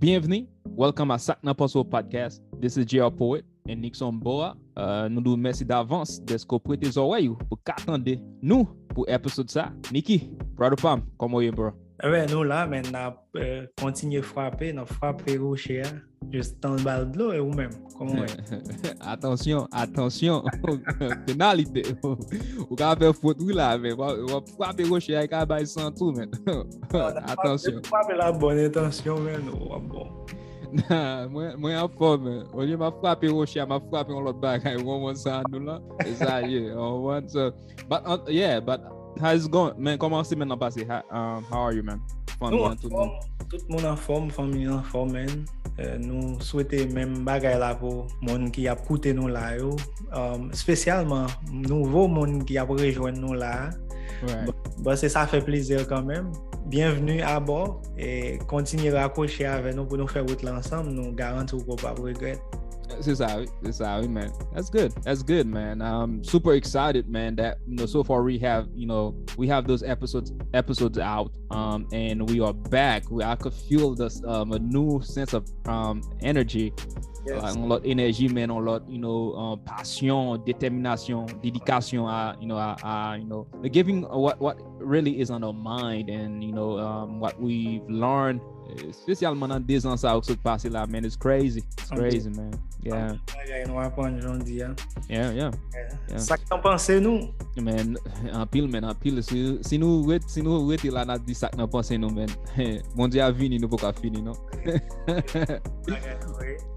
Bienveni, welcome a Sak Nan Paso Podcast. This is J.R. Poet and Nixon Boa. Uh, nou nou mersi davans desko prete zorwe yo pou katande nou pou episode sa. Niki, brado pam, komo yo bro? Eh Ewe nou la men na euh, kontinye frape, na non, frape roche ya. Just tan bal dlo e ou men. Atensyon, atensyon. Penalite. Ou ka apè fote ou la men. Ou apè roche a ka bay san tou men. Atensyon. Ou apè la bonne atensyon men. Ou apè bon. Mwen an fòm men. Ou li ma fwapè roche a, ma fwapè on lot bagay. Ou an wan san nou la. E sa ye. Ou an wan san. But yeah, but How's going? Men, koman se men nan pase? How, um, how are you, men? Fon, nou an tout moun. Tout moun an form, fami an form, men. Uh, nou souwete men bagay la pou moun ki ap koute nou la yo. Um, Spesyalman, nouvo moun ki ap rejoen nou la. Right. Bon, bon, ba se sa fe plezir kanmen. Bienvenu a bor. E kontinye rakoche ave nou pou nou fe wout lansam. Nou garanti ou pou pa regret. Oui. C'est ça, oui, man. That's good. That's good, man. I'm super excited, man. That you know, so far we have, you know, we have those episodes episodes out, um, and we are back. We, I could feel this um a new sense of um energy, Yes. uh, on lot énergie, man, on lot, you know, uh, passion, détermination, dédication, à, you know, à, à, you know, giving what what really is on our mind, and you know, um, what we've learned, spécialement dans deux ans ça qui s'est passé là, man, it's crazy, it's crazy, man. Yeah, Bagay nou apon jondi ya. yeah, yeah. Yeah. Sa ki tan panse nou? Man, en pile, man, en pile. Si, si nous ret, si nous rete là, n'a dit ça que nous pensons, nous, man. Mon Dieu a vini, nous pas fini, non?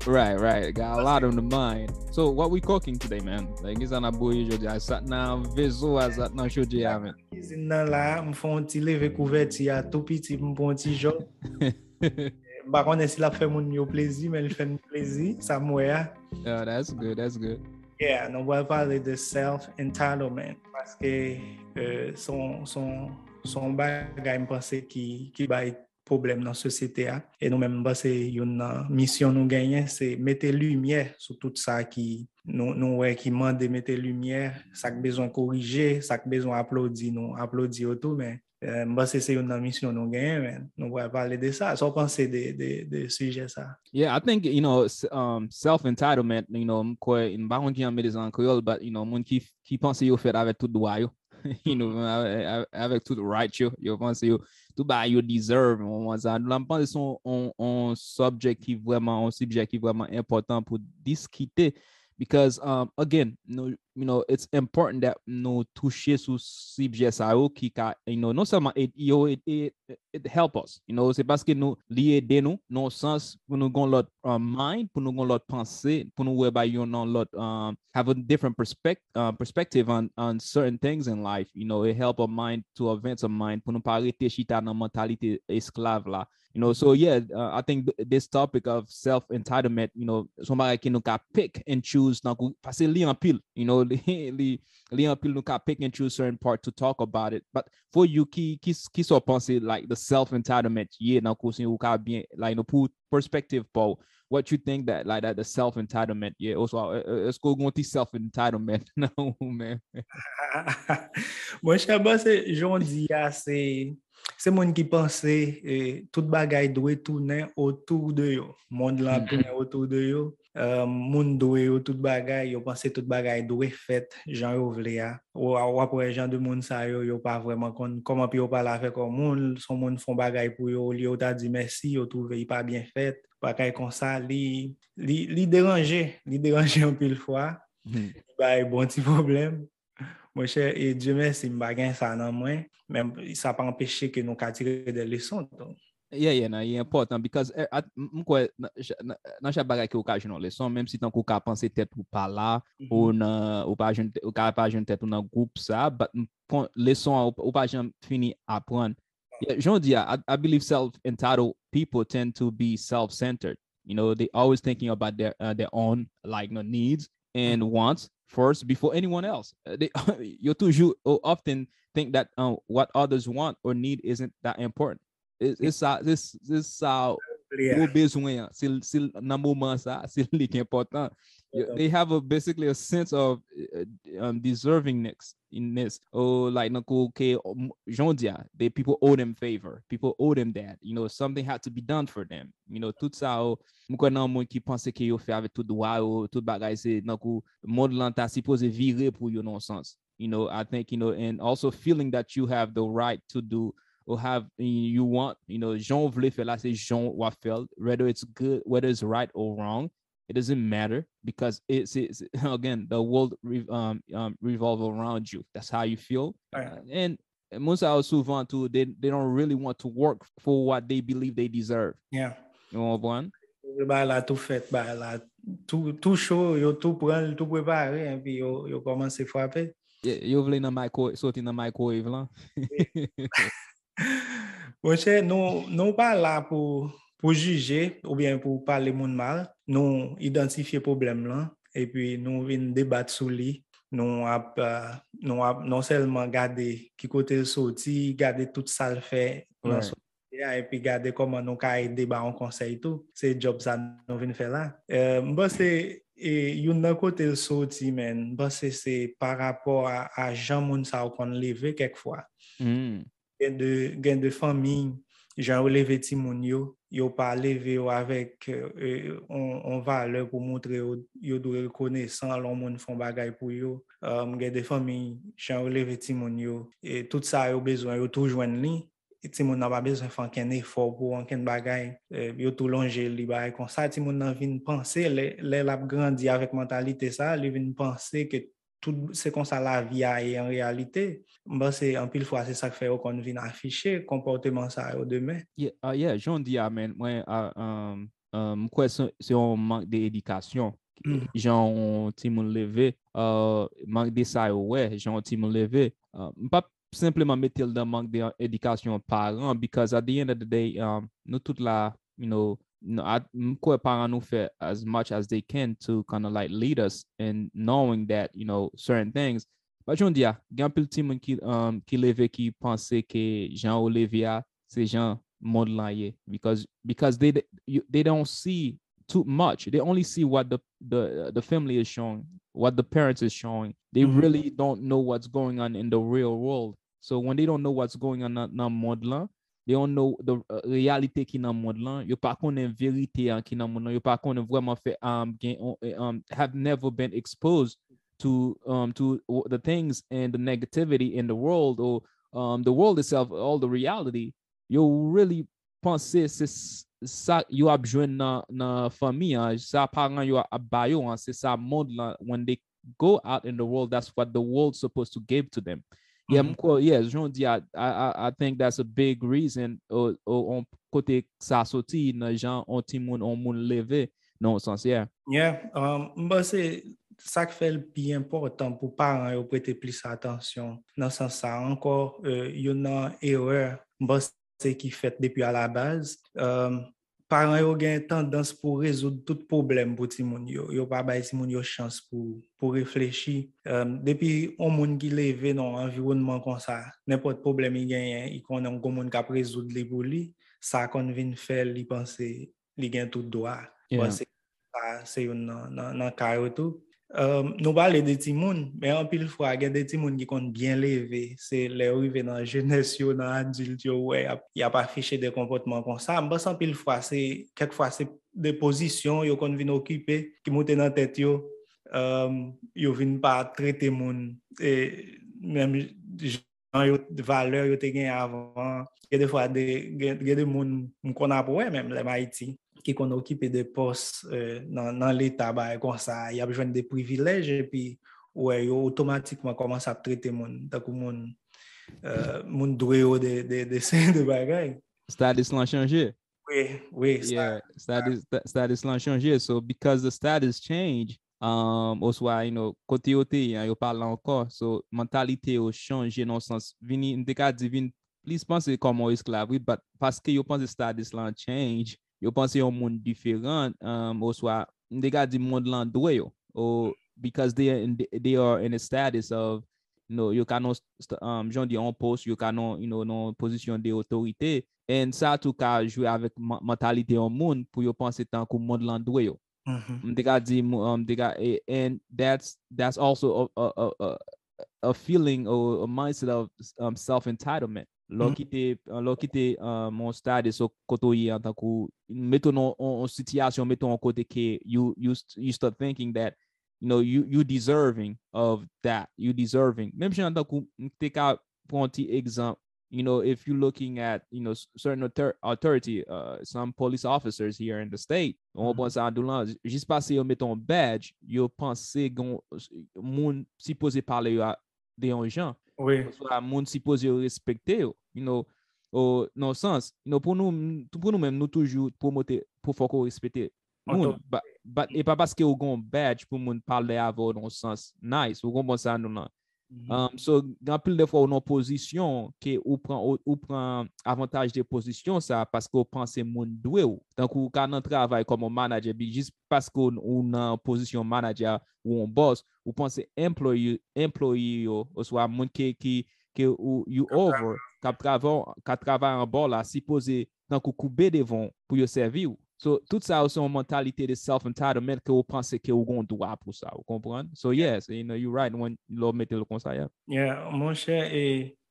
right, right. Got a lot on the mind. So, what we cooking today, man? Like, is on a boy, jodi. I sat now, vezo, I sat now, show you, man. Kizin nan la, m fon ti leve kouverti ya tou piti m pon ti jò. Ba konen si la fè moun yo plezi, men l fè m plezi, sa mwe ya. Yeah, that's good, that's good. Yeah, nou wèl pale de self-entitlement. Paske euh, son, son, son bagay m pense ki, ki bay problem nan sosyete a. E nou men m base yon nan misyon nou genyen, se mette lumiè sou tout sa ki nous, nous ouais, qui demandent de mettre lumière, ça a besoin de corriger, ça a besoin d'applaudir, nous applaudir autour, mais euh, bah, c'est une mission nous gagnons, nous voulons parler de ça, sans penser de, de, de sujet ça. Yeah, I think, you know, um, self-entitlement, you know, quoi, une baronne qui en met des encoyoles, but, you know, monde qui, qui pense qu'il fait avec tout droit, you know, avec, tout right, yo, yo pense yo, tout bah, yo deserve, on pense ça. Nous pensons un, un subject qui vraiment, un sujet qui vraiment important pour discuter because um again, no you know, it's important that no toucher sous yo qui ka you know, non seulement it yo it, it, it help us. You know, c'est parce que nous lié de nous, non sens pour nous gon lot um, mind, pour nous gon lot pensée, pour nous whereby you know lot um have a different perspective uh, perspective on on certain things in life. You know, it help our mind to advance our mind pour nous pas arrêter chita dans mentalité esclave là. You know, so yeah, uh, I think th- this topic of self entitlement, you know, somebody can look at pick and choose now parce li en pile, you know, li li en pile nous ka pick and choose certain part to talk about it. But for you qui qui qui so penser like the self entitlement yeah now course ou ka bien like no put perspective Paul what you think that like that the self entitlement yeah also uh, uh, let's go go to self entitlement no man Mwen chè ba se jondi ya Se moun ki panse, eh, tout bagay dwe toune otou de yo. Moun la mhm. toune otou de yo. Uh, moun dwe yo tout bagay, yo panse tout bagay dwe fet, jan yo vle ya. Ou apre jan de moun sa yo, yo pa vreman kon, koman pi yo pala fe kon moun, son moun fon bagay pou yo, li yo ta di mersi, yo touve yi pa bien fet, bagay kon sa, li, li, li deranje, li deranje an pil fwa, mm. ba yi bon ti problem. Mwen chè, e Diyo mè si mbagen sa nan mwen, men sa pa empèche ke nou katire de leson. Yeah, yeah, nan, yè important, because eh, at, mwen kwe, nan chè bagay ki ou ka jounon leson, menm si tan ki ou ka panse tèt ou pa la, mm -hmm. ou, nan, ou, pa joun, ou ka pa joun tèt ou nan goup sa, but pon, leson ou, ou pa joun fini apren. Yeah, Joun diya, I, I believe self-entitled people tend to be self-centered. You know, they always thinking about their, uh, their own, like, no, needs and wants, first before anyone else. Uh, they you toujours often think that uh, what others want or need isn't that important. It's it's this this Yo bezwen, sil nan mouman sa, sil li ki important. They have a basically a sense of uh, um, deservingness in this. Oh, like nako ke jondia, they people owe them favor. People owe them that. You know, something had to be done for them. You know, tout sa ou, mwen nan moun ki pense ke yo fe ave tout doa ou, tout bagay se, mod lan ta suppose vire pou yo non sens. You know, I think, you know, and also feeling that you have the right to do or have you want, you know, Jean vle fe la se Jean wafel, whether it's good, whether it's right or wrong, it doesn't matter because it's, it's again the world re, um, um, revolve around you. That's how you feel, Right. Uh, and most are souvent too they they don't really want to work for what they believe they deserve. Yeah. You know one? Ba la tout fet, ba la tout, tout chaud, yo tout pran, tout prepare, et puis yo, yo komanse frape. Yeah, yo vle nan micro sorti nan microwave lan. Mwen chè, nou, nou pa la pou, pou juge ou bien pou pale moun mal, nou identifiye problem lan, epi nou vin debat sou li, nou ap, uh, nou ap non selman gade ki kote l soti, gade tout sal fe, right. epi gade koman nou ka ede ba an konsey tou, se job sa nou vin fe la. Euh, mba se, e, yon nan kote l soti men, mba se se par rapport a, a jan moun sa ou kon leve kek fwa. Mm. Gen de, de fami, jan ou leve ti moun yo, yo pa leve yo avèk euh, on, on valeur pou montre yo, yo dwe rekonesan lon moun fon bagay pou yo. Um, gen de fami, jan ou leve ti moun yo, e tout sa yo bezwen, yo tou jwen li, e ti moun nan pa bezwen fan ken efor pou an ken bagay, eh, yo tou longe li bagay kon sa, ti moun nan vin panse, le, le lap grandi avèk mentalite sa, li vin panse ke tout se kon sa la vi a e en realite, mba se an pil fwa se sak fe yo kon vin afiche, komporteman sa yo demen. Yeah, uh, yeah, joun di a men, mwen uh, ah, um, um, mkwe se se yon mank de edikasyon, mm. joun ti moun leve, uh, mank de sa yo we, joun ti moun leve, uh, mpa simplement metel dan mank de edikasyon paran, because at the end of the day, um, nou tout la, you know, no, at, mkwe paran nou fe as much as they can to kind of like lead us in knowing that, you know, certain things. But jon di a, gen pil ti moun um, ki leve ki panse ke jan ou leve a, se jan mod lan ye. Because, because they, you, they don't see too much. They only see what the the the family is showing, what the parents is showing. They Mhm. really don't know what's going on in the real world. So when they don't know what's going on dans monde là, they don't know the reality réalité qui dans monde là. Yo pas connaît vérité qui dans monde là. Yo pas connaît vraiment fait um, um have never been exposed to um to the things and the negativity in the world or um the world itself, all the reality. Yo really pense c'est ça yo ap jwen nan, nan fami an, sa paran yo ap bayo sa mod la, when they go out in the world, that's what the world's supposed to give to them. Yeah, mm -hmm. mko, yes, jondi, I, I, I think that's a big reason o, o, on kote sa soti nan jan on ti moun, on moun leve nan sens, yeah. Yeah, um, mba se sak fel pi important pou paran yo prete plis atensyon nan sens sa ankor, uh, yon nan erreur mba se ki fet depi a la baz, um, parents ont une tendance pour résoudre tout problème pour tout le monde. Ils n'ont pas de monde chance pour, pour réfléchir. Euh, depuis un monde qui levé dans un environnement comme ça, n'importe problème il gagne, il connaît un monde qui résoudre les pour lui, ça qu'on vient faire, il pense, il gagne tout droit. Yeah. C'est une dans, dans, tout nan, nan ka yo tou. Um, nou pale de ti moun, men an pil fwa gen de ti moun ki kon bien leve, se le rive nan jenes yo, nan adult yo, we, ap- y ap afiche de komportman kon sa. Mbas an pil fwa, se, kek fwa se de pozisyon yo kon vin okipe, ki moute nan tet yo, um, yo vin pa trete moun, e, menm jan yo, valeur yo te gen avan, gen de fwa de, gen, gen de moun m kon ap wè menm le Haiti, ki kon okipe de pos euh, nan, nan l'Etat ba e kon sa, y ap jwen de privilej e epi wè yo otomatikman koman sa ap trete moun, takou moun euh, moun dwe yo de, de, de sen de bagay. Status lan chanje? Oui, oui. Yeah, status, status, status lan chanje, so because the status change, um, oswa, you know, kote yo te, yo parla ankon, so mentalite yo chanje non sens, vini, mte ka di vini, please panse koman esklav, oui, but paske yo panse status lan change, yo pense yon moun diferent um oswa mte ka di moun lan dwe yo or because they are in the, they are in a status of you know, yo ka non um jan di an post, yo ka non, you know, non posisyon de otorite, En sa tou ka jwe avèk mentalite yon moun pou yo panse tan kou moun lan dwe yo. Mde ka di, mde ka, and that's, that's also a, a, a, a feeling or a mindset of um, self-entitlement. lò mm-hmm. ki te, lò ki te um, uh, moun stade so koto yi an takou, meton an sityasyon, meton an kote ke, you, you, you start thinking that, you know, you, you deserving of that, you deserving. Mem chen an takou, te ka pon ti ekzamp, you know, if you're looking at, you know, certain author authority, uh, some police officers here in the state, on mm-hmm. mm pense -hmm. à Doulan, juste parce qu'ils mettent un badge, ils pensent gon, moun si posé parler à des gens, Oui. Soit monde supposé respecter, you know, au non sens, you know, pour nous pour nous même nous toujours promoter pour faut qu'on respecter. Moun, ba, ba, e pa paske ou gon badge pou moun parle avò don sens nice, ou gon bon sa nou nan. Mm -hmm. um, so, gan pil defwa ou nan pozisyon ke ou pran, ou, ou pran avantaj de pozisyon sa paske ou panse moun dwe ou. Tank ou ka nan travay koman manager bi, jis paske ou, ou nan pozisyon manager ou an boss, ou panse employee, employee yo, ou swa moun ke, ki, ke ou you over, ka travay an bor la, si pose tank ou koube devon pou yo servi ou. So, tout sa ou son mentalite de self-entitlement ke ou panse ke ou gon dwa pou sa, ou kompran? So, yes, you know, you're right when lò mette lò konsa, yeah. Yeah, mon chè, e,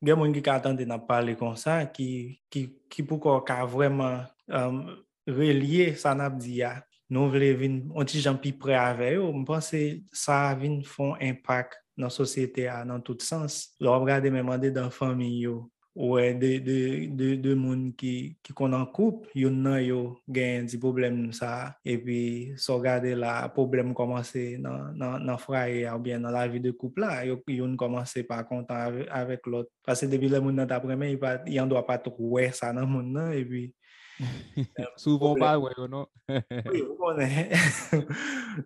gen moun ki ka atende nan pale konsa, ki, ki, ki pou ko ka vreman um, relye sa nap di ya, nou vle vin, onti jan pi pre ave yo, mpense sa vin fon impak nan sosyete ya nan tout sens. Lò, brade men mande dan fami yo, Ouè, de moun ki kon an koup, yon nan yo gen di problem sa, epi so gade la problem komanse nan fraye ou bien nan la vi de koup la, yon komanse pa kontan avèk lot. Pase debi le moun nan tapremen, yon dwa pat wè sa nan moun nan, epi... Souvon pa wè yo, non? Oui, ou konen.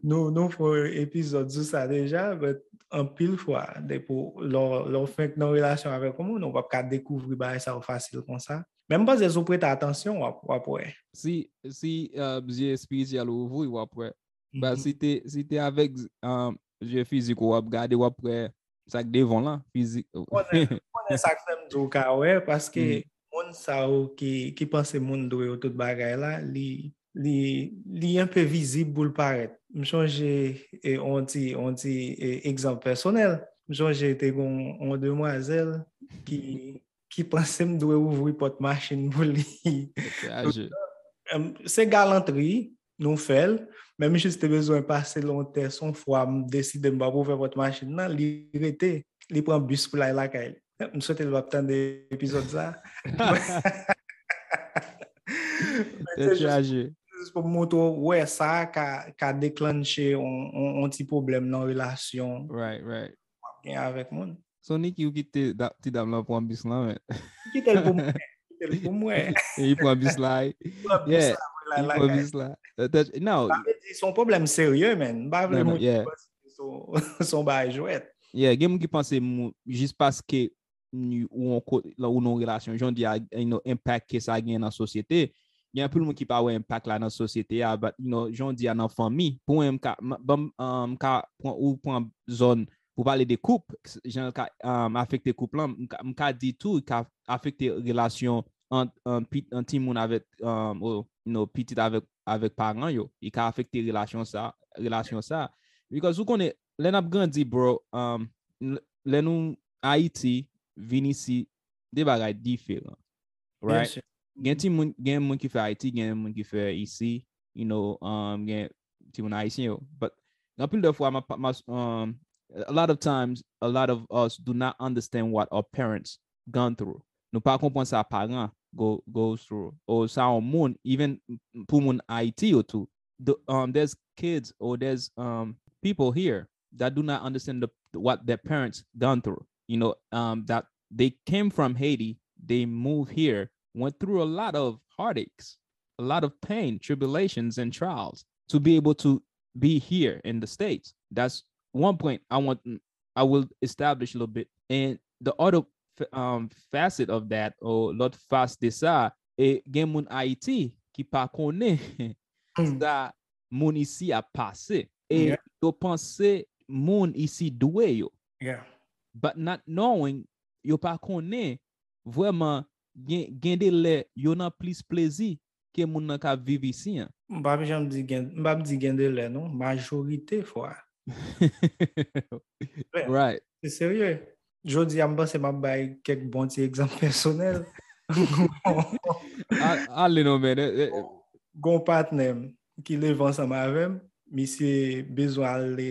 Nou fò epizod sou sa deja, but... an pil fwa, depo lor fèk nan relasyon avek komoun, nou wap ka dekouvri ba e sa ou fasil kon sa. Mèm pa zè sou prete atensyon wap wap wè. Si, si uh, jè spiritual ou vou, wap wè. Mm -hmm. Ba si te, si te avek um, jè fizik wap gade wap wè sak devon lan, fizik. Mwen sak fèm djou ka wè, paske mm -hmm. moun sa ou ki, ki panse moun dwe ou tout bagay la, li... li, li yon pe vizib bou l'paret. Mchonje, on ti, ti ekzamp personel, mchonje te kon yon demwazel ki, ki panse mdwe ouvri pot machin bou li. Ah, euh, Se galantri, nou fel, men mi jiste bezwen pase lonte son fwa m deside m ba pou pot machin nan, li rete, li pran bus pou la ilaka el. M sote l wap tan de epizod za. Mwen te j... pou mwoto wè sa ka, ka deklanche on ti problem nan relasyon. Right, right. Wap gen avèk moun. Sonik yon ki ti dam la pou an bis la, men. Ki tel pou mwen. Ki tel pou mwen. yi pou an bis la. Yi pou an bis la. Now. Son problem serye men. Ba vle moun ki son ba jwet. Yeah, gen moun ki panse moun jis paske ou non relasyon. Joun di an impact ke sa gen nan sosyete. Yeah. gen pou moun ki pa wè impak la nan sosyete ya, but, you know, joun di ya nan fami, pou mwen mka, bom, um, ou pou an zon, pou pale de koup, jen mka um, afekte koup lan, mka, ka, di tou, mka afekte relasyon an, an, an ti moun avèk, um, ou, you know, pitit avèk, avèk paran yo, i ka afekte relasyon sa, relasyon sa, because ou konen, lè nap gandhi bro, um, lè nou Haiti, vini si, de bagay diferan, right? Yes, gen ti moun gen moun ki fe Haiti, gen moun ki fe isi, you know, um, gen ti moun Haitien yo. But, pil de fwa, um, a lot of times, a lot of us do not understand what our parents gone through. Nou pa kompon sa paran go, goes through. Or sa on moun, even pou moun Haiti yo too. The, um, there's kids or there's um, people here that do not understand the, what their parents gone through. You know, um, that they came from Haiti, they move here, went through a lot of heartaches, a lot of pain, tribulations, and trials to be able to be here in the States. That's one point I want, I will establish a little bit. And the other um, facet of that, or lot face de ça, et gen moun Haiti qui pa connaît ça moun ici a passé. Et yeah. yo pense moun ici doué yo. Yeah. But not knowing, yo pa connaît vraiment gen, gen de le yo nan plis plezi ke moun nan ka vivi si an. Mbap jan di gen, mbap di gen de le non, majorite fwa. right. Se serye, jodi amba se mbap bay kek bon ti ekzamp personel. Ale non men. Eh, eh. Gon patnem ki levan sa mavem, mi se bezwa ale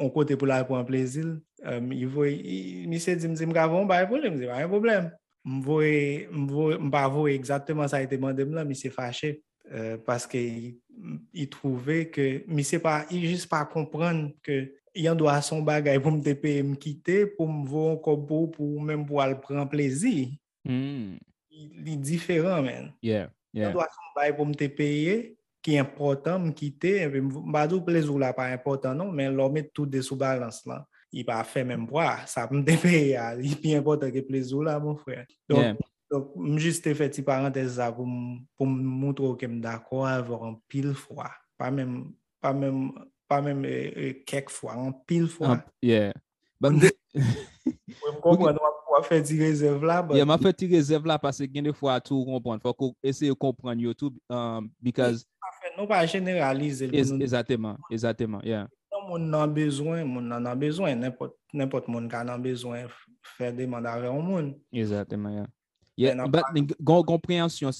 on kote pou la pou an plezil, um, mi se di mzim gavon bay pou li, mzim an yon problem. Mvoye, mba voye exactement sa ite mandem la, mi se fache euh, paske i trouve ke, mi se pa, i jis pa kompran ke yon do a son bagay pou mte pe mkite pou mvo an kobo pou mwen pou al pran plezi. Mm. Li li diferan men. Yeah, yeah. Yon do a son bagay pou mte peye ki important mkite, mbado plezou la pa important non, men lò met tout de sou balans lan. il va faire même boire. Ça me dépêche. Il est bien important que plaisir là, mon frère. Donc, yeah. donc juste fait une parenthèse là pour, pour me montrer que je suis d'accord avec un pile fois. Pas même, pas même, pas même euh, euh, quelques fois, un pile fois. Ah, yeah. Mwen konpon an wap fè ti rezèv la. Ya, mwen fè ti rezèv la pase gen de fwa tou konpon. Fwa kon esè yo konpon yo tou because... Nou pa generalize. Exactement, exactement, yeah. moun nan bezwen, moun nan nan bezwen, nepot moun ka nan bezwen fè deman dare an moun. Exactement, ya. Yeah. Yeah, but gon komprensyon,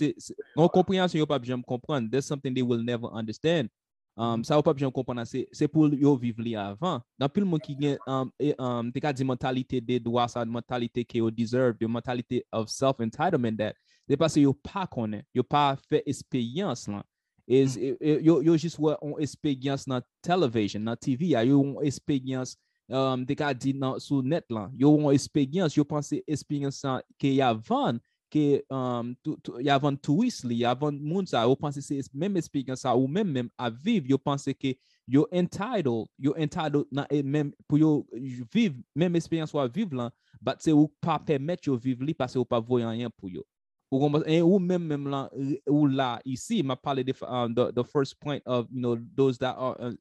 gon komprensyon yo pap jom kompran, there's something they will never understand. Um, sa yo pap jom kompran, se pou yo viv li avan. Dan pil moun ki gen, um, e, um, te ka di mentalite de doa sa, mentalite ki yo deserve, de mentalite of self-entitlement that, de pa se yo pa konen, yo pa fè espeyans lan. Is, mm. yo, yo jist wè on espègyans nan television, nan TV, ya yo on espègyans um, de ka di nan, sou net lan. Yo yon espègyans, yo panse espègyans san ke yavan, ke um, tu, tu, yavan tourist li, yavan moun sa, yo panse se mèm espègyans sa ou mèm mèm aviv, yo panse ke yo entitled, yo entitled nan eh, e mèm pou yo viv, mèm espègyans wè viv lan, bat se ou pa pèmèt yo viv li, pase ou pa voyan yon pou yo. Ou même, même là, ou là, ici, m'a parlé de um, euh, the, the first point of, you know, those that are, uh,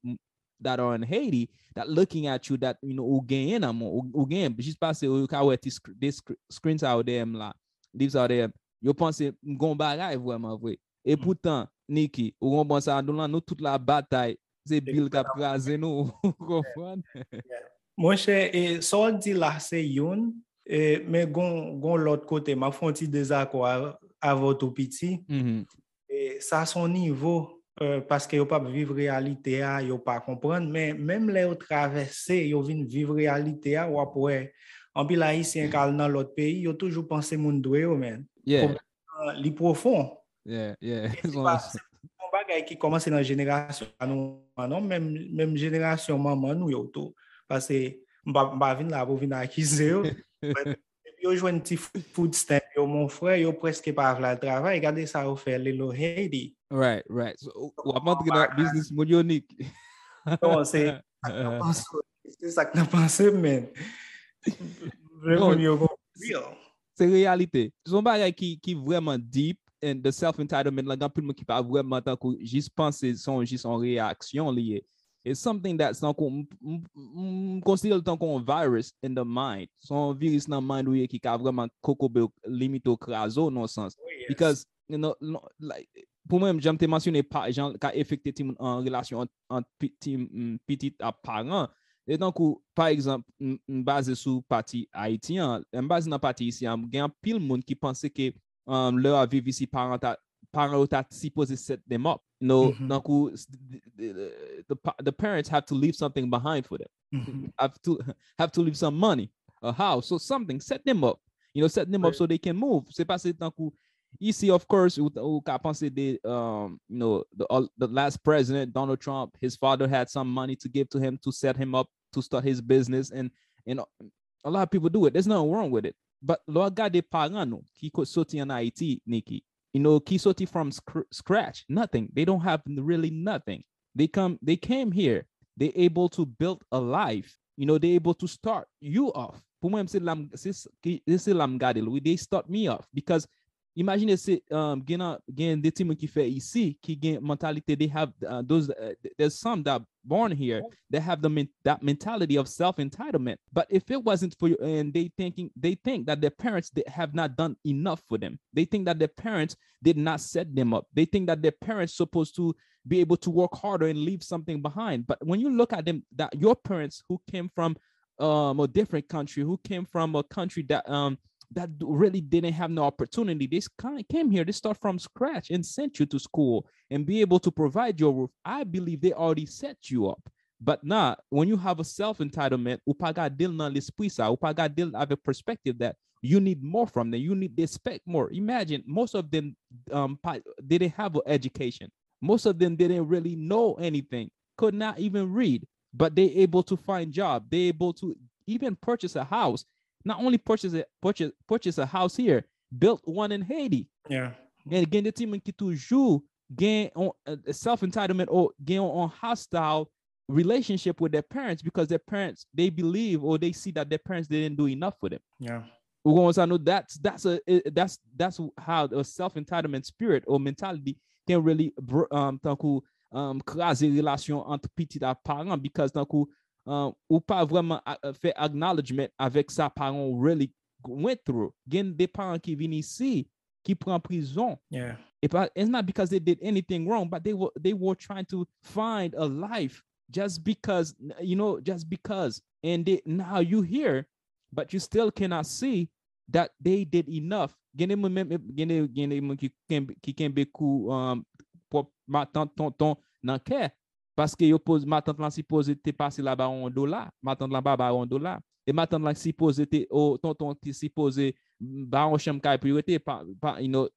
that are in Haiti that looking at you that, you know, ou gain am, ou, ou gain, juste parce ou ka wè ti sc des sc screens out there là, leaves out there, yo pense mgon bagay vraiment vrai. Et pourtant, Niki, ou gon bon sa, nou lan nou toute la bataille, c'est Bill ka praze nou, ou kompwane? Mwen chè, e, so di la se yon, E, men gon, gon lot kote, ma fon ti dezakwa avot ou piti, mm -hmm. e, sa son nivou, euh, paske yo pa viv realite a, yo pa kompran, men menm le yo travesse, yo vin viv realite a, wap wè, anpi la isi an kal nan lot peyi, yo toujou panse moun dwe yo men. Yeah. Problem, euh, li profon. Yeah, yeah. Mwen bagay ki komanse nan jenerasyon anou anon menm jenerasyon maman nou yo tou. Pase mba, mba vin la pou vin akize yo. yo jwen ti food stamp yo moun fwe, yo preske pa avla travay, gade sa ou fe lelo hey di. Right, right. So, wap montre nan business moun yo nik. Non, se sak nan panse men. Vremen yo kon real. Se realite. Son bagay ki, ki vreman deep and the self-entitlement la gan pou moun ki pa vreman tan kou jis panse son jis an reaksyon liye. It's something that's not kon, consider tan kon virus in the mind. Son virus nan mind ouye ki ka vreman kokobe limito kraso non sens. Oh, yes. Because, you know, no, like, pou mwen jam te mansyone pa, jan ka efekte tim an relasyon an pitit ap paran. E tan kou, par exemple, mbaze sou pati Haitien, mbaze nan pati isi, gen pil moun ki panse ke euh, um, lor aviv isi parental ta- that ta supposé set them up you know Mhm. donc the, the, the, parents have to leave something behind for them Mhm. have to have to leave some money, a house, so something, set them up. You know, set them up so they can move. C'est pas c'est tant que ici, of course, ou, ou qu'a pensé de, um, you know, the, the last president, Donald Trump, his father had some money to give to him to set him up to start his business. And, and a lot of people do it. There's nothing wrong with it. But Lord God, des parents, no, qui co- sorti en Haïti, Nikki, you know, qui sorti from scr- scratch, nothing. They don't have really nothing. They come, they came here they able to build a life. You know, they able to start you off. Lam-. They start me off because imagine se um, gen, gen de timon ki fe isi, ki gen mentalite, they have uh, those, uh, there's some that born here that have the that mentality of self-entitlement. But if it wasn't for you, and they thinking, they think that their parents they have not done enough for them. They think that their parents did not set them up. They think that their parents supposed to be able to work harder and leave something behind. But when you look at them, that your parents who came from um, a different country, who came from a country that um, that really didn't have no opportunity. They came here, they start from scratch and sent you to school and be able to provide your roof. I believe they already set you up. But nah, when you have a self-entitlement, upaga dil na l'esprit sa, upaga have a perspective that you need more from them. You need to expect more. Imagine most of them um didn't have an education. Most of them didn't really know anything, could not even read, but they able to find job. They able to even purchase a house not only purchase a, purchase, purchase a house here, built one in Haiti. Yeah. And again, the team qui toujours gain on uh, self-entitlement or gain on hostile relationship with their parents because their parents they believe or they see that their parents didn't do enough for them. Yeah. To know that's that's a that's that's how a self-entitlement spirit or mentality can really um um craser relation entre petit parents because tant uh, ou pas vraiment fait acknowledgement avec sa parent really went through. Gen des parents qui viennent ici, qui prend prison. Yeah. it's not because they did anything wrong, but they were they were trying to find a life just because you know just because and they, now you here but you still cannot see that they did enough gene gene gene qui can be cool um pour ma tante tonton nan ke Paske yo pose, ma tante lan si pose te pase la ba 1 dola, ma tante lan ba ba 1 dola, e ma tante lan si pose te, o oh, tonton ki si pose mm, ba 1 shem kay priorite, pa, pa, you know,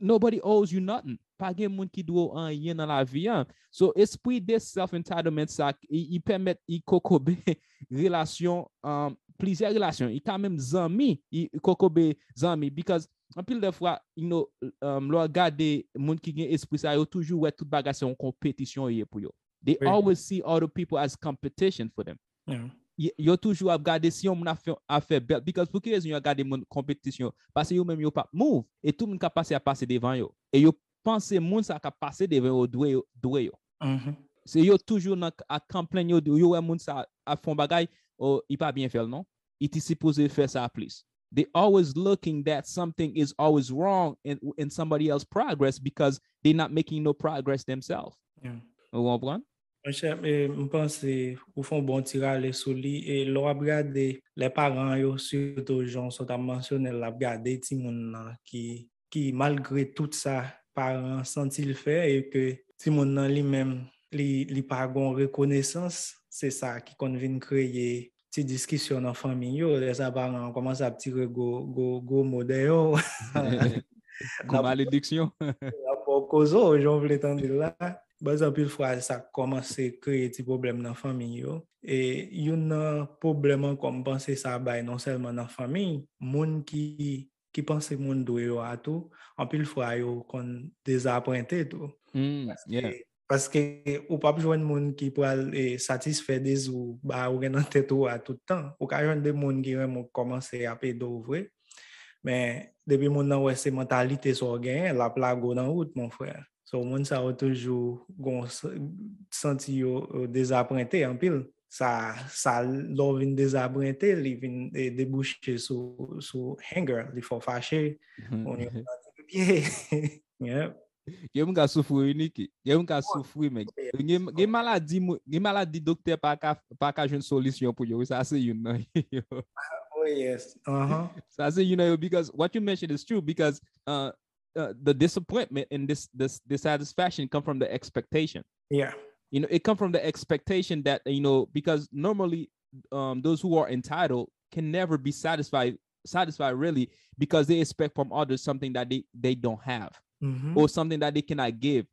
nobody owes you nothing. Pa gen moun ki dwo an yen nan la vi an. So, espri de self-entitlement sa, i, i permet, i kokobe relasyon, um, plizye relasyon, i ka menm zami, i kokobe zami, because anpil de fwa, know, um, lor gade moun ki gen espri sa yo toujou wè tout bagay se yon kompetisyon ye pou yo. They oui. always see other people as competition for them. Yeah. Yo toujou ap gade si yon moun a fe bel, because pou ki rezon yo gade moun kompetisyon, pase yo mèm yo pa move, e tout moun ka pase a pase devan yo. E yo panse moun sa ka pase devan yo dwe yo. Dwe yo. Mm -hmm. Se yo toujou nan a komplen yo, yo wè moun sa a fon bagay, o, oh, i pa bien fel, non? Iti si pose fè sa a plis. They always looking that something is always wrong in, in somebody else's progress because they're not making no progress themselves. Yeah. Vous comprenez? Je pense eh, au fond bon tirer les soli et eh, leur regarder eh, les parents yo surtout gens sont à mentionner la regarder ti moun qui qui malgré tout ça parents sent-il fait et que ti moun lui-même li li pas reconnaissance c'est ça qui convient créer ti diskisyon nan fami yo, lè sa paran koman sa ptire go, go, go mode yo. Go malediksyon. La pou kozo, joun vle tan di la. Bazan pil fwa sa koman se kreye ti problem nan fami yo. E yon nan probleman kom panse sa bay non selman nan fami, moun ki, ki panse moun dwe yo atou, an pil fwa yo kon dezaprente tou. Mm, yeah. Paske ou pap jwen moun ki pou al e, satisfè de zou, ba ou gen nan tèt ou a toutan. Ou ka jwen de moun ki wè moun komanse apè do vwe. Men, debi moun nan wè se mentalite so gen, la plago nan wout, moun fwè. So, moun sa wè toujou gon senti yo dezaprente anpil. Sa, sa lò vin dezaprente, li vin e, debouche sou, sou hanger, li fò fache, moun yo nan te pye. Yep. Gen mwen ka soufou uniki, gen mwen ka soufou men. Gen maladi, maladi pa ka joun solisyon pou yo, sa se yon nan yo. Oh yes, uh-huh. Sa se yon nan yo, because what you mentioned is true, because uh, uh, the disappointment and this, this dissatisfaction come from the expectation. Yeah. You know, it come from the expectation that, you know, because normally um, those who are entitled can never be satisfied, satisfied really, because they expect from others something that they, they don't have. Mm-hmm. or something that they cannot give.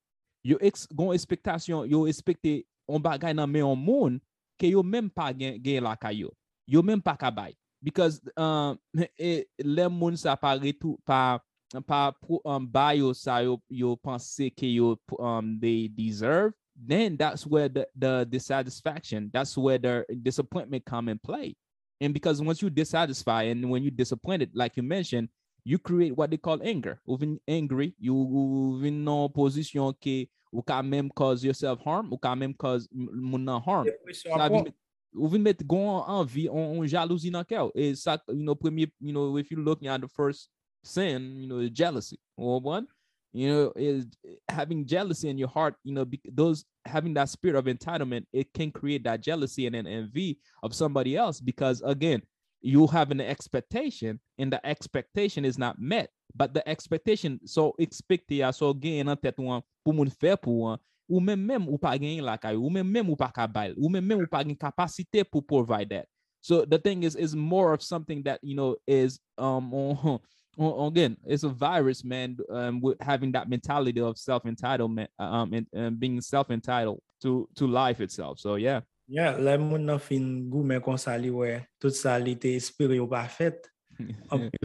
Yo ex gon expectation, yo expecte on bagay nan men on moun ke yo même pa gen, gen la kayo. Yo même pa kabay. Because um, e, le moun sa pa retou, pa, pa um, bayo sa yo, yo pense ke yo um, they deserve, then that's where the, the dissatisfaction, that's where the disappointment come in play. And because once you dissatisfied and when you disappointed, like you mentioned, you create what they call anger. Even angry, you even nan position ke ou ka même cause yourself harm, ou ka même cause moun harm. Depresyon Ça apon. vient- ou vin met gon envie, on, on jalousie dans cœur. Et ça, you know, premier, you know, if you looking at the first sin, you know, jealousy. One, you know, is having jealousy in your heart, you know, those having that spirit of entitlement, it can create that jealousy and an envy of somebody else because again, you have an expectation and the expectation is not met. But the expectation, so expecte ya, so gen nan tèt wan pou moun fè pou wan, ou même même ou pa gen la kay, ou même même ou pa ka bay, ou même même ou pa gen kapasite pou provide that. So the thing is, is more of something that you know is um on, on, again, it's a virus, man. Um, with having that mentality of self entitlement, um, and, and being self entitled to to life itself. So yeah, Yeah, le moun nan fin goumen kon sa li wè, tout sa li te espere yo pa fet.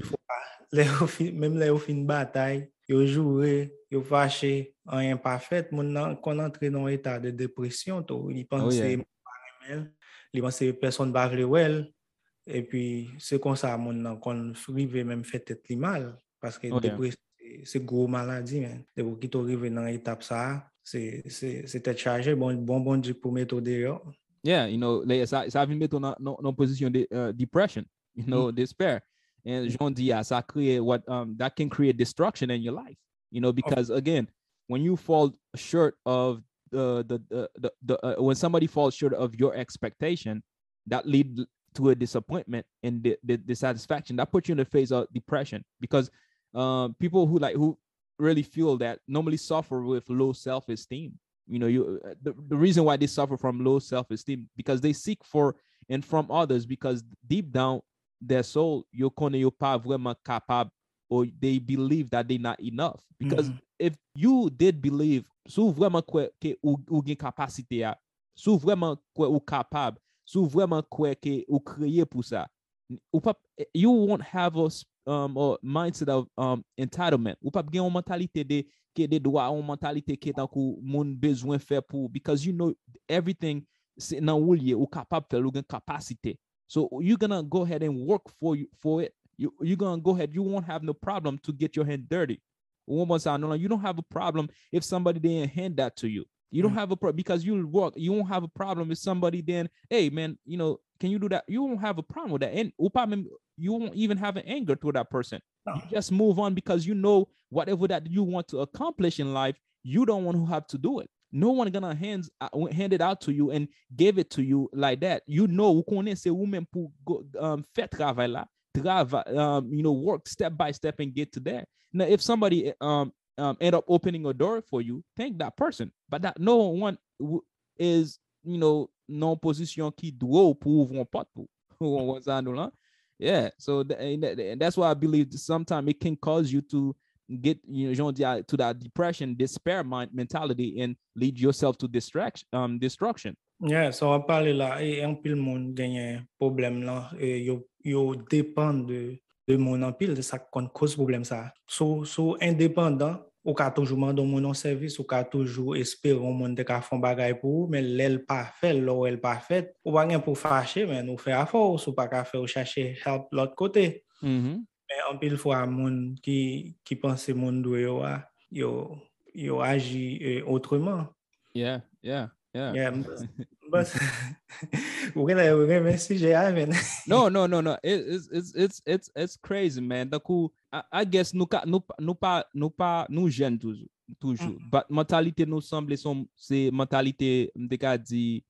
Fwa, fin, mèm le yo fin batay, yo yo fache, an yon pa fet, moun nan kon entre nan etat de depresyon to, li panse yeah. moun pa remel, li panse person ba vle wel, e pi se kon sa moun nan kon frive mèm fet et li mal, paske Oh, yeah. depresyon se- gros maladi men. Ki to rive nan etap sa, se, tet chaje, bon, bon bon di pou meto de yo. Yeah, you know, ça vient mettre dans dans- dans position de uh, depression, you know, despair. And Jean Diaz, ça crée what um that can create destruction in your life, you know, because again, when you fall short of the the the, the, the uh, when somebody falls short of your expectation, that lead to a disappointment and the, the dissatisfaction. That puts you in the phase of depression because um people who like who really feel that normally suffer with low self-esteem you know you uh, the, the reason why they suffer from low self-esteem because they seek for and from others because deep down their soul you connais yo pas vraiment capable or they believe that they're not enough because Mhm. if you did believe sou vraiment kwe ke ou, ou gen capacité a sou vraiment kwe ou capable sou vraiment ke ou créé pour ça ou pas you won't have a um a mindset of um entitlement ou pas gen une mentalité de que des droits une mentalité qui tant que moun besoin faire pour because you know everything c'est nan ou lié ou capable faire ou gen capacité so you're gonna go ahead and work for you for it you you're gonna go ahead you won't have no problem to get your hand dirty one more time, no, no, you don't have a problem if somebody didn't hand that to you. You don't Mm. have a problem because you work. You won't have a problem if somebody then, hey man, you know, can you do that? You won't have a problem with that, and ou pas même- you won't even have an anger to that person. No. You just move on because you know whatever that you want to accomplish in life, you don't want to have to do it. No one gonna hands uh, hand it out to you and give it to you like that. You know, ou connaît c'est ou même pour um, faire travail là, travail, um, you know, work step by step and get to there. Now, if somebody um, um end up opening a door for you, thank that person. But that no one is, you know, non position qui doit pour ouvrir une porte pour. On ça, nous, là. Yeah, so th- and that- and that's why I believe sometimes it can cause you to get you know dit, to that depression, despair mind mentality, and lead yourself to distraction, um, destruction. Yeah, so an pale la, e an pil moun genyen problem la, e yo, yo depan de, de moun an pil, de sa kon kos problem sa. So, so indépendant, ou ka toujou mandon moun an servis, ou ka toujou esperon moun de ka fon bagay pou ou, men lèl pa fèl, lò el pa fèt, ou bagen pou fache, men ou fè a fòs, ou pa ka fè ou chache help lòt kote. Mm -hmm. Men an pil fwa moun ki, ki panse moun dwe yo a, yo, yo aji e, otreman. Yeah, yeah, yeah. Yeah, but, we're gonna we're gonna message Ivan. no. No, no, no, It, it's, it's, it's, it's it's crazy, man, da kou, I guess nou, ka, nou, nou pa, nou pa, nou jen toujou, toujou. Mm. But mentalite nou semble son, se mentalite mde ka di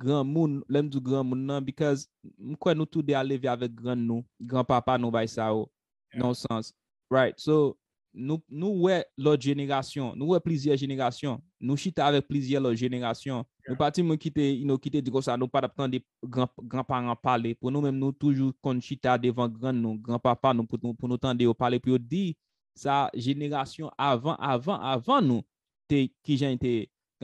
gran moun, lem du gran moun nan, because mkwen nou tou de aleve avek gran nou, gran papa nou bay sa ou, yeah. non sens. Right, so, nou, nou wè lòt jenerasyon, nou wè plizye jenerasyon, nou chita avè plizye lòt jenerasyon, yeah. nou pati mwen kite, nou kite di kon sa, nou pat ap tan de granparan pale, pou nou mèm nou toujou kon chita devan gran nou, granpapa nou, pou nou, pou nou tan de yo pale, pou yo di sa jenerasyon avan, avan, avan nou, te ki jen te,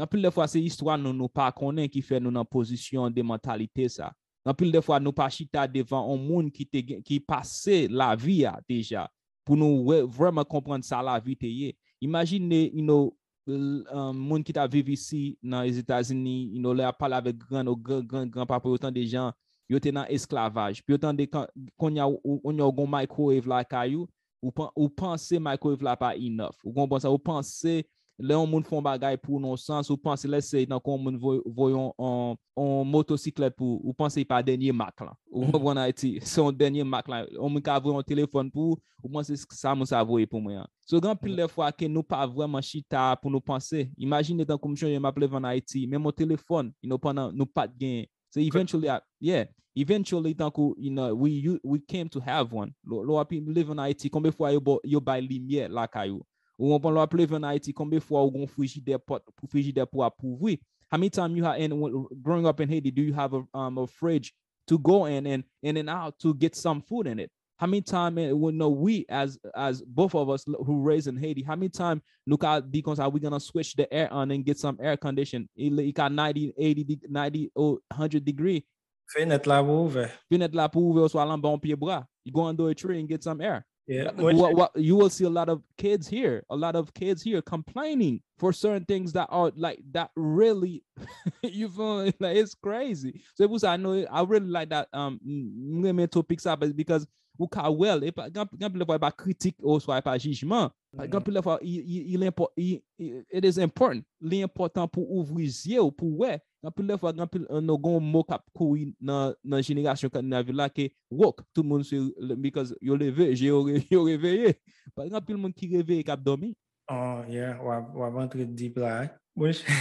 anpil de fwa se histwa nou nou pa konen ki fè nou nan pozisyon de mentalite sa, anpil de fwa nou pa chita devan an moun ki, te, ki pase la vi ya deja, pou nou vreman komprende sa la vi te ye. Imagine, you know, um, moun ki ta vive isi nan les Etats-Unis, you know, le ap pale avek gran, gran, gran, gran pape, yotan de jan, yote nan esklavaj. Pi yotan de kon yon yo gon microwave la kayo, ou, pan, ou panse microwave la pa enough. Ou kon bon sa, ou panse le yon moun fon bagay pou non sens, ou panse lè se nan kon moun voyon an motosiklet pou, ou panse yon pa denye mak lan. Ou moun voyon a se yon denye mak lan, ou moun ka voyon telefon pou, ou panse sa moun sa voye pou mwen. So gran pil le fwa ke nou pa vreman chita pou nou panse, imagine tan komisyon yon map levan a iti, men moun telefon, you know, panan, nou pat gen. So eventually, yeah, eventually tankou, you know, we, you, we came to have one. Lo, lo api levan a Haiti, konbe fwa yo, yo bay limye la kayo. Ou lo api live in Haiti, konbe fwa ou gon frigide pot, frigide pou apouvwi. How many times you have, and growing up in Haiti, do you have a, um, a fridge to go in and in and out to get some food in it? How many times we know we as as both of us who raised in Haiti, how many time look at because are we gonna switch the air on and get some air condition? It got 90, 80, 90 or 100 degree Fenêtre la pou ouve. Fenêtre la pou ouve ou so alan bon pied bras. You go under a tree and get some air. Yeah. What, what, you will see a lot of kids here, a lot of kids here complaining for certain things that are like that really you feel like it's crazy. So it was I know I really like that um mental picks up because ou ka wel, e pa, gan pile fwa e pa kritik ou swa e pa jijman, gan pile fwa, it is important, li important pou ouvri zye ou pou we, Anpil defwa, anpil nou gon mok ap koui nan, nan jenerasyon kan nan vila ke wok, tout moun se, because yo leve, yo reveye. Par anpil moun ki reveye kap domi. Oh, yeah, wap antre dip la. Eh. Mwen chè,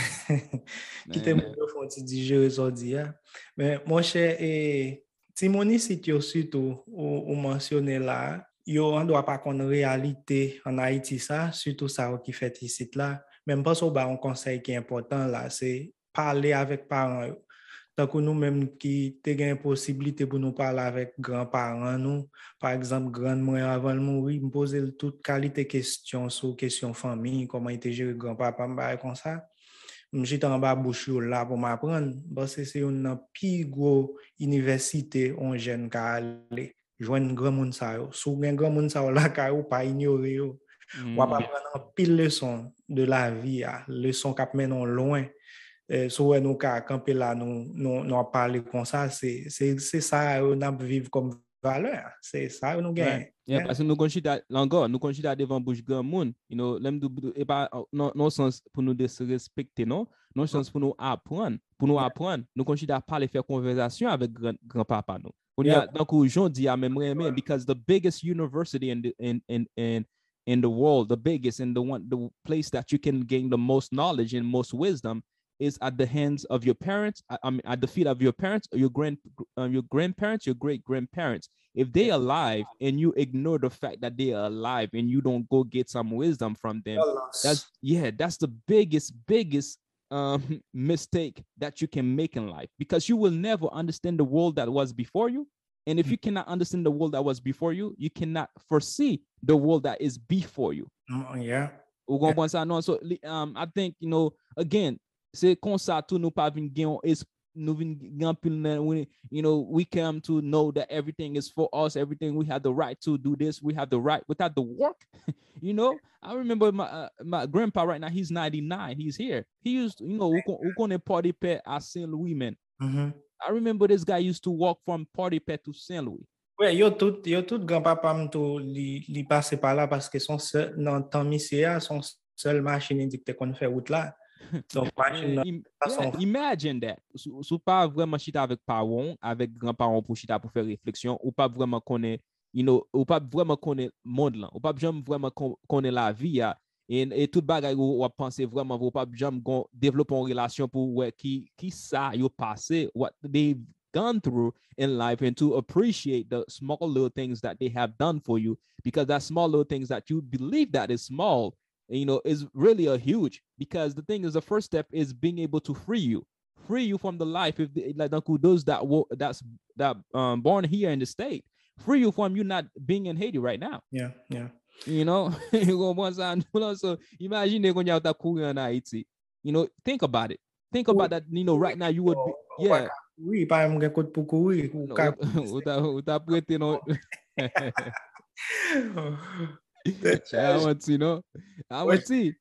kitè moun yo fonti di jere zodi ya. Eh. Men, mwen chè, e, ti mouni sit yo sütou ou mansyone la, yo an do pa kon realite an Haiti sa, sütou sa wak ki fet yisit la. Men mwen pas ou ba an konsey ki important la, se pale avèk paran yo. Takou nou menm ki te gen posibilite pou nou pale avèk gran-paran nou. Par exemple, gran mwen avan moun, mpose l tout kalite kestyon sou kestyon fami, koman ite jere gran-paran mbaye kon sa. Mjit an ba bouch yo la pou m apren, basè se yon nan pi gwo universite on jen ka ale. Jwen gran moun sa yo. Sou gen gran moun sa yo la ka yo, pa ignore yo. Mm. Wap apren an pil leson de la vi ya. Leson kap menon loin. Sou wè nou ka akampe la nou ap pale kon sa, se sa yo nan viv kom valeur, se sa yo nou gen. Yeah, parce nou konchita, lango, nou konchita devan bouch gran moun, you know, lem do, e pa, non sens pou nou de se respekte, non? Non sens pou nou apren, pou nou apren, nou konchita pale fè konversasyon avek gran papa nou. Donc, jondi a memre men, because the biggest university in the, in, in, in, in the world, the biggest, and the one, the place that you can gain the most knowledge and most wisdom is at the hands of your parents, I mean, at the feet of your parents, or your grand, um, your grandparents, your great grandparents. If they are alive and you ignore the fact that they are alive and you don't go get some wisdom from them, that's yeah, that's the biggest, biggest um mistake that you can make in life because you will never understand the world that was before you. And if you cannot understand the world that was before you, you cannot foresee the world that is before you. Mm, yeah. yeah. So um, I think you know again, se konsa tou nou pa vin gen yon nou vin gen pil nan, you know, we come to know that everything is for us, everything, we have the right to do this, we have the right, without the work, you know, I remember my uh, my grandpa right now, he's 99, he's here, he used, you know, ou konen party pet a St. Louis, man, mm-hmm. I remember this guy used to walk from party pet to St. Louis. Ouais, yo tout, yo tout grandpapa mtou li, li passe pa la paske son se, nan tan misye a, son sel machine indikte kon fè wout la, So, imagine, yeah, imagine that. Sou, sou pa vreman chita avèk paron, avèk granparon pou chita pou fè refleksyon, ou pa vreman konè, you know, ou pa vreman konè mond lan, ou pa jom vreman konè la vi ya, en, et tout bagay ou wap panse vreman, ou pa jom gon devlopon relasyon pou wè ki, ki sa yo pase, what they've gone through in life, and to appreciate the small little things that they have done for you, because that small little things that you believe that is small, you know, is really a huge because the thing is the first step is being able to free you, free you from the life if the, like Uncle those that that's that um born here in the state, free you from you not being in Haiti right now. Yeah, yeah. You know, so imagine they're going out in Haiti. You know, think about it. Think about that. You know, right now you would be, yeah. Oui, pa m gen kote pou koui. Ou ta prete. Awanti, no? Awanti.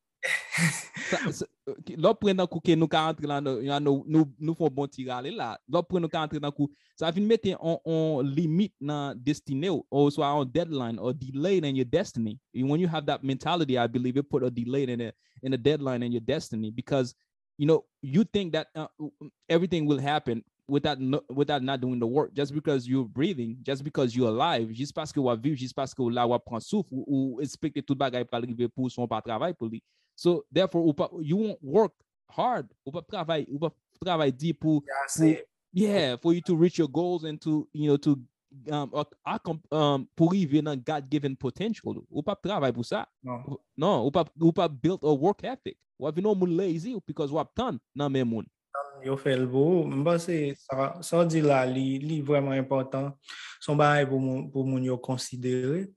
Lò pren nan kou ke nou ka antre la nou fon bon tirale la. Lò pren nou ka antre nan kou. Sa fin mette an limit nan destine ou. Ou so an deadline or delay in your destiny. When you have that mentality, I believe it put a delay in a, in a deadline in your destiny. Because, you know, you think that uh, everything will happen without without not doing the work. Just because you're breathing, just because you're alive, juste parce que wap viv, juste parce que la wap pran souf, ou, ou expecte tout bagay pa rive pou son pa travay pou li. So therefore, ou pa, you won't work hard. Ou pa travay, ou pa travay di pou, Yeah, yeah, for you to reach your goals and to, you know, to um, um, pour rive nan God-given potential. Ou pa travay pou sa. non. Non, ou pa, ou pa build a work ethic. Wap vino moun lazy because wap tan nan men moun. Yo fait le beau. c'est ça, ça dit là, li, vraiment important. Son bail pour mon, pour mon considérer.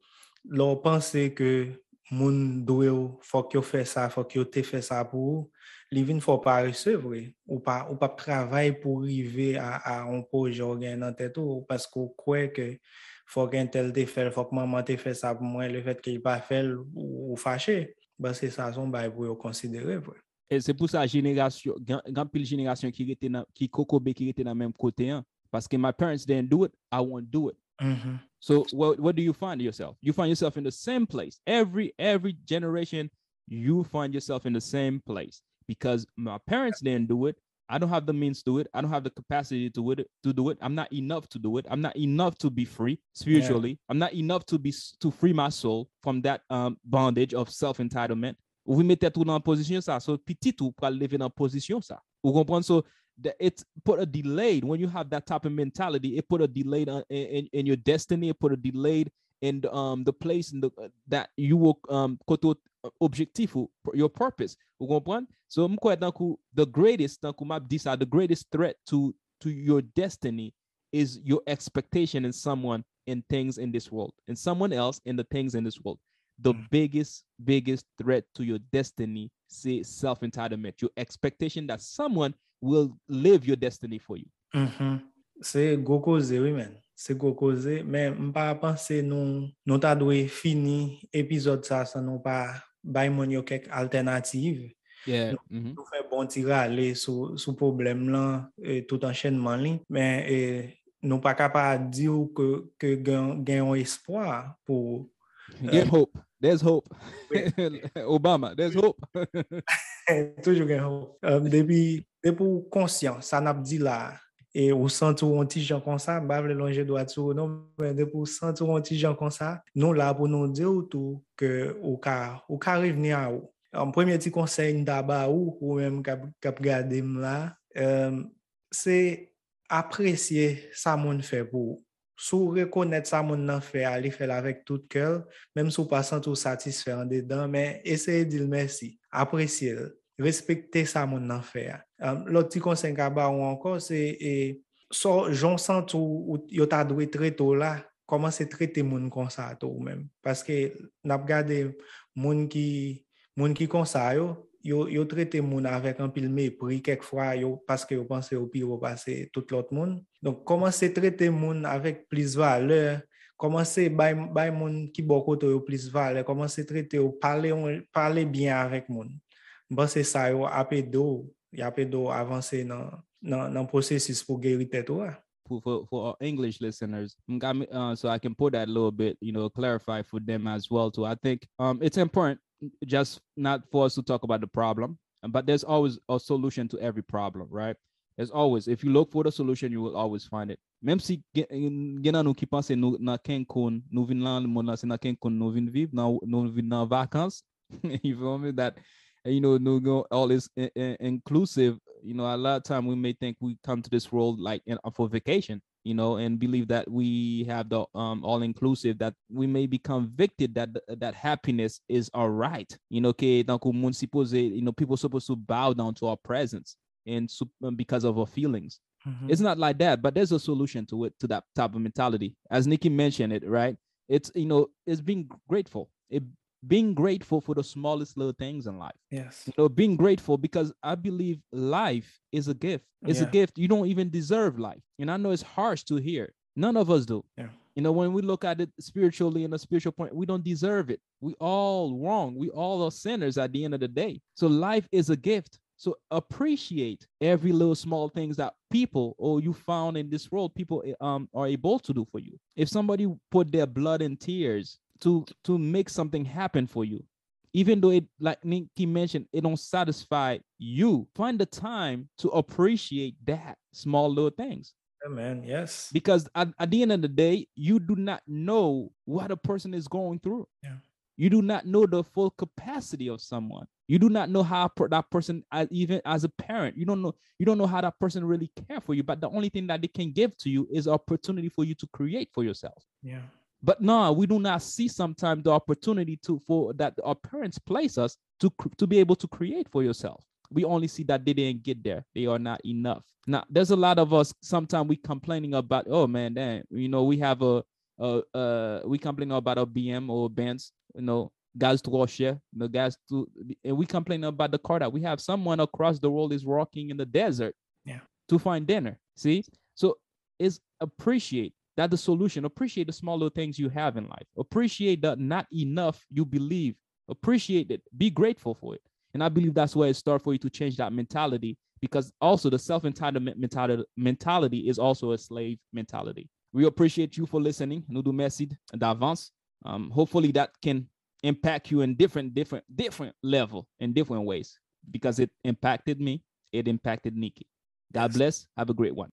Leur penser que moun doué faut que fait ça, faut que te fait ça pour li vin faut pas recevoir ou pas ou pas travail pour arriver à, à un projet ou gain dans tête parce qu'on croit que faut qu'un tel te fait, faut que maman te fait ça pour moi, le fait qu'il pas fait ou, fâché. Ben c'est ça son bail pour yo considérer. Vrai. Et c'est pour ça génération, gan pile génération qui était dans, qui kokobe qui était dans même côté hein. Parce que my parents didn't do it, I won't do it. Mhm. So what what do you find yourself? You find yourself in the same place. Every every generation, you find yourself in the same place because my parents didn't do it. I don't have the means to do it. I don't have the capacity to it to do it. I'm not enough to do it. I'm not enough to be free spiritually. I'm not enough to be to free my soul from that um, bondage of self entitlement. Ou vi mette tout dans position. So petit ou pral lever dans position ça. Ou comprendre so that it put a delayed when you have that type of mentality. It put a delayed on, in, in, in your destiny. It put a delayed in um the place in the uh, that you will um koto uh, objectif ou your purpose. Ou comprendre? So mkwe dan kou the greatest dan kou map di sa, the greatest threat to to your destiny is your expectation in someone in things in this world, in someone else in the things in this world. the biggest, biggest threat to your destiny, say self entitlement, your expectation that someone will live your destiny for you. Mm -hmm. Se go koze, oui men. Se go koze, men mpa panse nou, nou ta dwe fini epizod sa sa nou pa bay moun yo kek alternatif. Yeah. Nou, mm -hmm. nou fe bon tira ale sou, sou problem lan, e, tout enchaînement li, men e, nou pa kapa di ou ke, ke gen, gen yon espoir pou... Gen uh, hope. There's hope. Oui. Obama, there's hope. Toujou gen hope. Um, depi, depi ou konsyant, sa nap di la, e ou sent ou an ti jan kon sa, ba vle lonje do atou, non, depi ou sent ou an ti jan kon sa, nou la pou nou di ou tou, ke ou ka, ou ka reveni a ou. An premye ti konsey nda ba ou, ou menm kap, kap gade m la, um, se apresye sa moun fè pou ou. Sou rekonet sa moun nan fè, ali fèl avèk tout kèl, mèm sou pa sant ou satisfè an dedan, men eseye dil mersi, apresye l, respekte sa moun nan fè. Um, Lot ti konsen ka ba ou ankon, se e, so jon sant ou, ou yo ta dwe treto la, koman se trete moun konsa to ou mèm? Paske nap gade moun ki, moun ki yo, yo, yo traité moun avec un pile mépris quelquefois yo parce que yo pensé au pire au passé tout l'autre monde. Donc commencer traiter moun avec plus valeur? Commencer bay bay moun qui bon côté yo plus valeur? Commencer traiter au parler parler bien avec moun. Bon c'est ça yo apedo y apedo avancer dans dans dans processus pour guérir tête for, for our English listeners. Uh, so I can put that a little bit, you know, clarify for them as well too. I think um, it's important just not for us to talk about the problem, um, but there's always a solution to every problem, right? There's always, if you look for the solution, you will always find it. Même si gen gen nan nou ki pense nou na Cancun, nou vin lan moun lan se na Cancun, nou vin viv, nou, nou vin nan vacances, you feel me? That, you know, nou go all this i- i- inclusive you know, a lot of time we may think we come to this world like in, for vacation, you know, and believe that we have the um all inclusive that we may be convicted that that happiness is all right. You know, que donc o mundo suppose, you know, people supposed to bow down to our presence and um, because of our feelings. It's not like that, but there's a solution to it to that type of mentality. As Nikki mentioned it, right? It's you know, it's being grateful. It being grateful for the smallest little things in life Yes. you know being grateful because i believe life is a gift it's a gift you don't even deserve life and i know it's harsh to hear none of us do Yeah. You know, when we look at it spiritually in a spiritual point, we don't deserve it. We all wrong. We all are sinners at the end of the day. So life is a gift. So appreciate every little small things that people or you found in this world, people eh, um are able to do for you. If somebody put their blood and tears to to make something happen for you, even though it like Nikki mentioned, it don't satisfy you, find the time to appreciate that small little things. Amen. Yes. Because at, at the end of the day, you do not know what a person is going through. Yeah. You do not know the full capacity of someone. You do not know how that person, as, even as a parent, you don't know. You don't know how that person really care for you. But the only thing that they can give to you is opportunity for you to create for yourself. Yeah. But no, we do not see sometimes the opportunity to for that our parents place us to to be able to create for yourself. We only see that they didn't get there. They are not enough. Now, there's a lot of us. Sometimes we complaining about, oh man, damn, you know, we have a, a, uh, we complain about a BM or Benz, you know, guys to share, you know, guys to, and we complain about the car that we have. Someone across the world is walking in the desert, yeah, to find dinner. See, so is appreciate that the solution. Appreciate the small little things you have in life. Appreciate that not enough you believe. Appreciate it. Be grateful for it. And I believe that's where it starts for you to change that mentality because also the self-entitlement mentality, mentality is also a slave mentality. We appreciate you for listening. Nous du merci d'avance. Um, hopefully that can impact you in different, different, different level in different ways because it impacted me. It impacted Nikki. God bless. Have a great one.